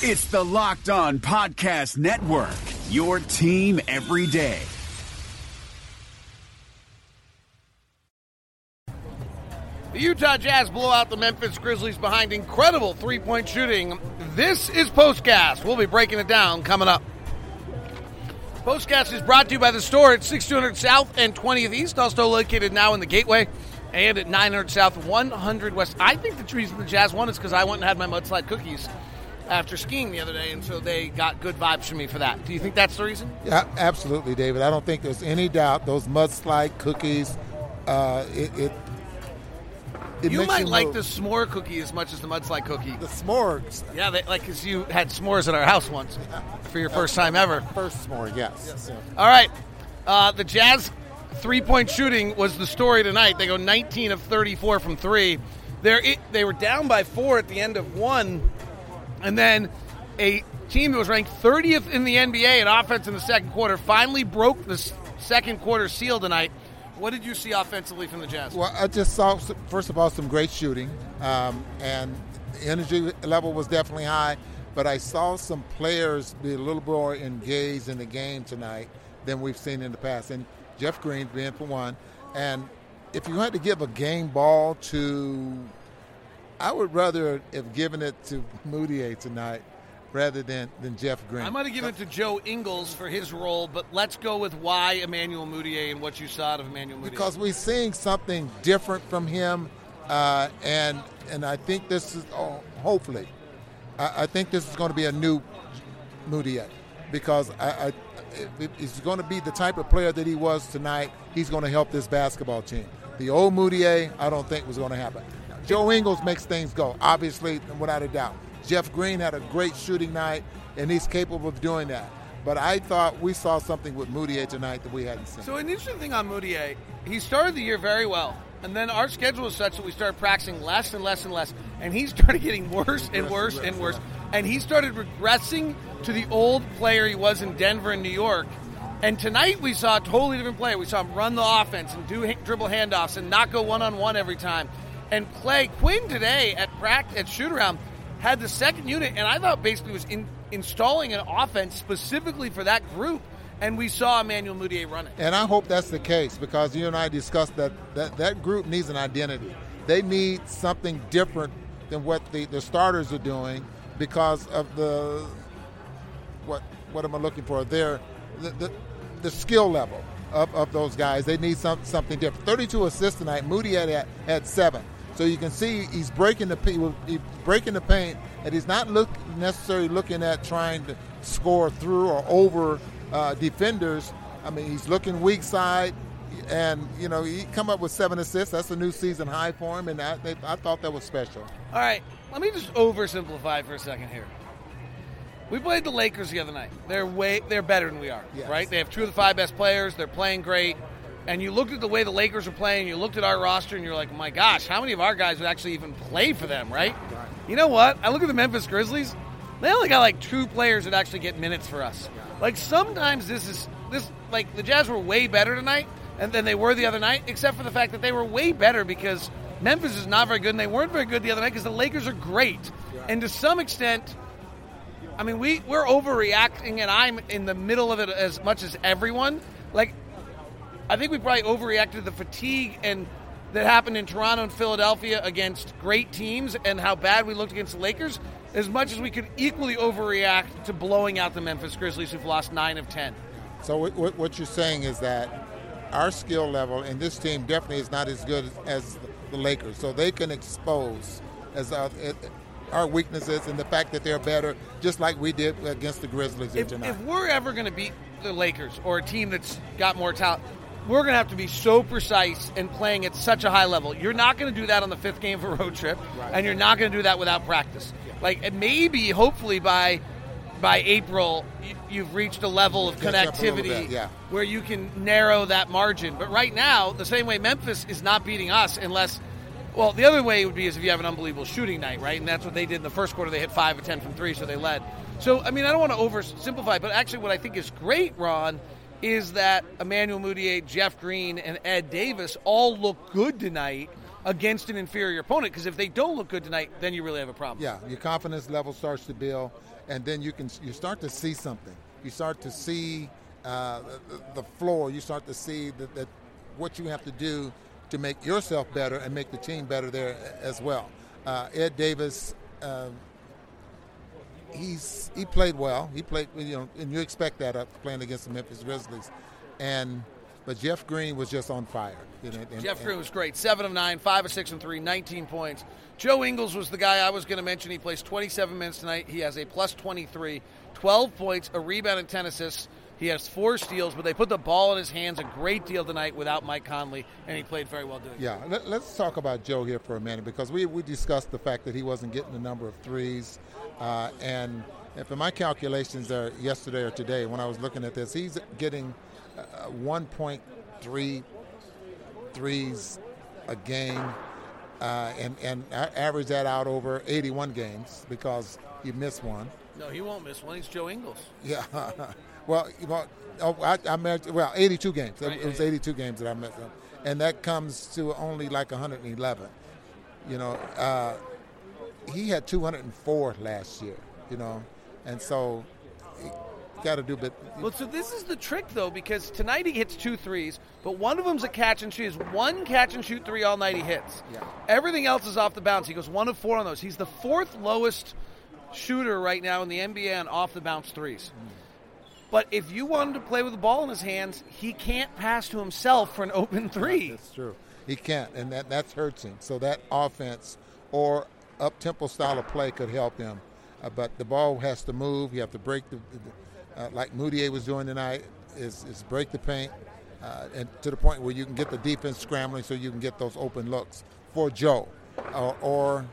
It's the Locked On Podcast Network, your team every day. The Utah Jazz blow out the Memphis Grizzlies behind incredible three point shooting. This is Postcast. We'll be breaking it down coming up. Postcast is brought to you by the store at 6200 South and 20th East, also located now in the Gateway and at 900 South, 100 West. I think the reason the Jazz won is because I went and had my mudslide cookies after skiing the other day, and so they got good vibes from me for that. Do you think that's the reason? Yeah, absolutely, David. I don't think there's any doubt those mudslide cookies. Uh, it, it, it you might like move. the s'more cookie as much as the mudslide cookie. the s'mores. Yeah, they, like because you had s'mores at our house once for your first time ever. First s'more, yes. All right, uh, the Jazz three-point shooting was the story tonight. They go 19 of 34 from three. They're it, they were down by four at the end of one, and then a team that was ranked 30th in the NBA in offense in the second quarter finally broke the second quarter seal tonight. What did you see offensively from the Jazz? Well, I just saw, first of all, some great shooting, um, and the energy level was definitely high. But I saw some players be a little more engaged in the game tonight than we've seen in the past. And Jeff Green being for one. And if you had to give a game ball to, I would rather have given it to Mudiay tonight rather than, than Jeff Green. I might have given it to Joe Ingles for his role, but let's go with why Emmanuel Mudiay and what you saw out of Emmanuel Mudiay. because we're seeing something different from him, uh, and and I think this is oh, hopefully, I, I think this is going to be a new Mudiay because I, I if he's going to be the type of player that he was tonight. He's going to help this basketball team. The old Mudiay, I don't think was going to happen. Joe Ingles makes things go, obviously, without a doubt. Jeff Green had a great shooting night, and he's capable of doing that. But I thought we saw something with Mudiay tonight that we hadn't seen. So an interesting thing on Mudiay, he started the year very well, and then our schedule was such that we started practicing less and less and less, and he started getting worse and worse and worse, and he started regressing to the old player he was in Denver and New York. And tonight we saw a totally different player. We saw him run the offense and do dribble handoffs and not go one on one every time. And Clay Quin today at practice at shoot around had the second unit, and I thought basically was in, installing an offense specifically for that group. And we saw Emmanuel Mudiay run it. And I hope that's the case because you and I discussed that that, that group needs an identity. They need something different than what the, the starters are doing because of the what what am I looking for? Their the, the, the skill level of, of those guys. They need some, something different. 32 assists tonight. Moody had had seven. So you can see he's breaking the he's breaking the paint, and he's not look necessarily looking at trying to score through or over uh, defenders. I mean, he's looking weak side, and you know he come up with seven assists. That's a new season high for him, and I, they, I thought that was special. All right, let me just oversimplify for a second here. We played the Lakers the other night. They're way they're better than we are, Yes. right? They have two of the five best players. They're playing great. And you looked at the way the Lakers were playing, you looked at our roster, and you're like, my gosh, how many of our guys would actually even play for them, right? You know what? I look at the Memphis Grizzlies. They only got like two players that actually get minutes for us. Like sometimes this is this like the Jazz were way better tonight and than they were the other night, except for the fact that they were way better because Memphis is not very good and they weren't very good the other night because the Lakers are great. And to some extent, I mean, we we're overreacting, and I'm in the middle of it as much as everyone. Like, I think we probably overreacted to the fatigue and that happened in Toronto and Philadelphia against great teams, and how bad we looked against the Lakers, as much as we could equally overreact to blowing out the Memphis Grizzlies, who've lost nine of ten. So what, what- what you're saying is that our skill level and this team definitely is not as good as the Lakers. So they can expose as uh, our, our weaknesses and the fact that they're better, just like we did against the Grizzlies If, tonight. if we're ever going to beat the Lakers or a team that's got more talent, we're going to have to be so precise and playing at such a high level. You're not going to do that on the fifth game of a road trip, and you're not going to do that without practice. Like maybe, hopefully by by April, you, you've reached a level of Catch up a little connectivity bit, yeah. where you can narrow that margin. But right now, the same way Memphis is not beating us unless. Well, the other way would be is if you have an unbelievable shooting night, right? And that's what they did in the first quarter. They hit five of ten from three, so they led. So, I mean, I don't want to oversimplify, but actually, what I think is great, Ron, is that Emmanuel Mudiay, Jeff Green, and Ed Davis all look good tonight against an inferior opponent. Because if they don't look good tonight, then you really have a problem. Yeah, your confidence level starts to build, and then you can you start to see something. You start to see uh, the, the, floor. You start to see that, that what you have to do to make yourself better and make the team better there as well. Uh, Ed Davis, uh, he's he played well. He played, you know, and you expect that up playing against the Memphis Grizzlies, and but Jeff Green was just on fire. You know, and, Jeff Green was great. Seven of nine, five of six and three, 19 points. Joe Ingles was the guy I was going to mention. He plays 27 minutes tonight. He has a plus 23, 12 points, a rebound, and 10 assists. He has four steals, but they put the ball in his hands a great deal tonight without Mike Conley, and he played very well doing it. Yeah, let, us talk about Joe here for a minute because we, we discussed the fact that he wasn't getting the number of threes. Uh, and for my calculations are yesterday or today, when I was looking at this, he's getting uh, 1.3 threes a game. Uh, and and average that out over 81 games because he missed one. No, he won't miss one. He's Joe Ingles. Yeah. Well, well, oh, I, I measured, well, 82 games. Right, it, was 82 games that I met them, and that comes to only like 111. You know, uh, he had 204 last year. You know, and so got to do bit. Well, so this is the trick though, because tonight he hits two threes, but one of them's a catch and shoot. Is one catch and shoot three all night he hits. Yeah. Everything else is off the bounce. He goes one of four on those. He's the fourth lowest shooter right now in the NBA on off the bounce threes. Mm. But if you want him to play with the ball in his hands, he can't pass to himself for an open three. That's true. He can't, and that that hurts him. So that offense or up tempo style of play could help him. Uh, but the ball has to move. You have to break the, the uh, like Mudiay was doing tonight. Is is break the paint, uh, and to the point where you can get the defense scrambling, so you can get those open looks for Joe, or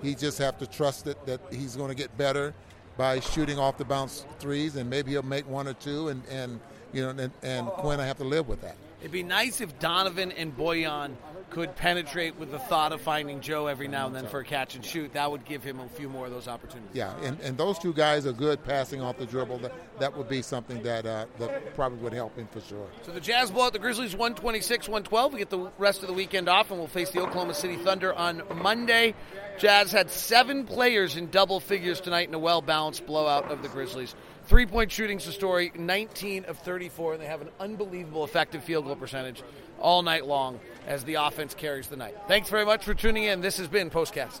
he just have to trust it that he's going to get better by shooting off the bounce threes, and maybe he'll make one or two, and, and you know, and, and Quin, I have to live with that. It'd be nice if Donovan and Bojan could penetrate with the thought of finding Joe every now and then for a catch and shoot. That would give him a few more of those opportunities. Yeah, and, and those two guys are good passing off the dribble. That, that would be something that uh, that probably would help him for sure. So the Jazz blow out the Grizzlies 126 112. We get the rest of the weekend off, and we'll face the Oklahoma City Thunder on Monday. Jazz had seven players in double figures tonight in a well balanced blowout of the Grizzlies. Three point shooting's the story 19 of 34, and they have an unbelievable effective field goal percentage all night long as the offense carries the night. Thanks very much for tuning in. This has been Postcast.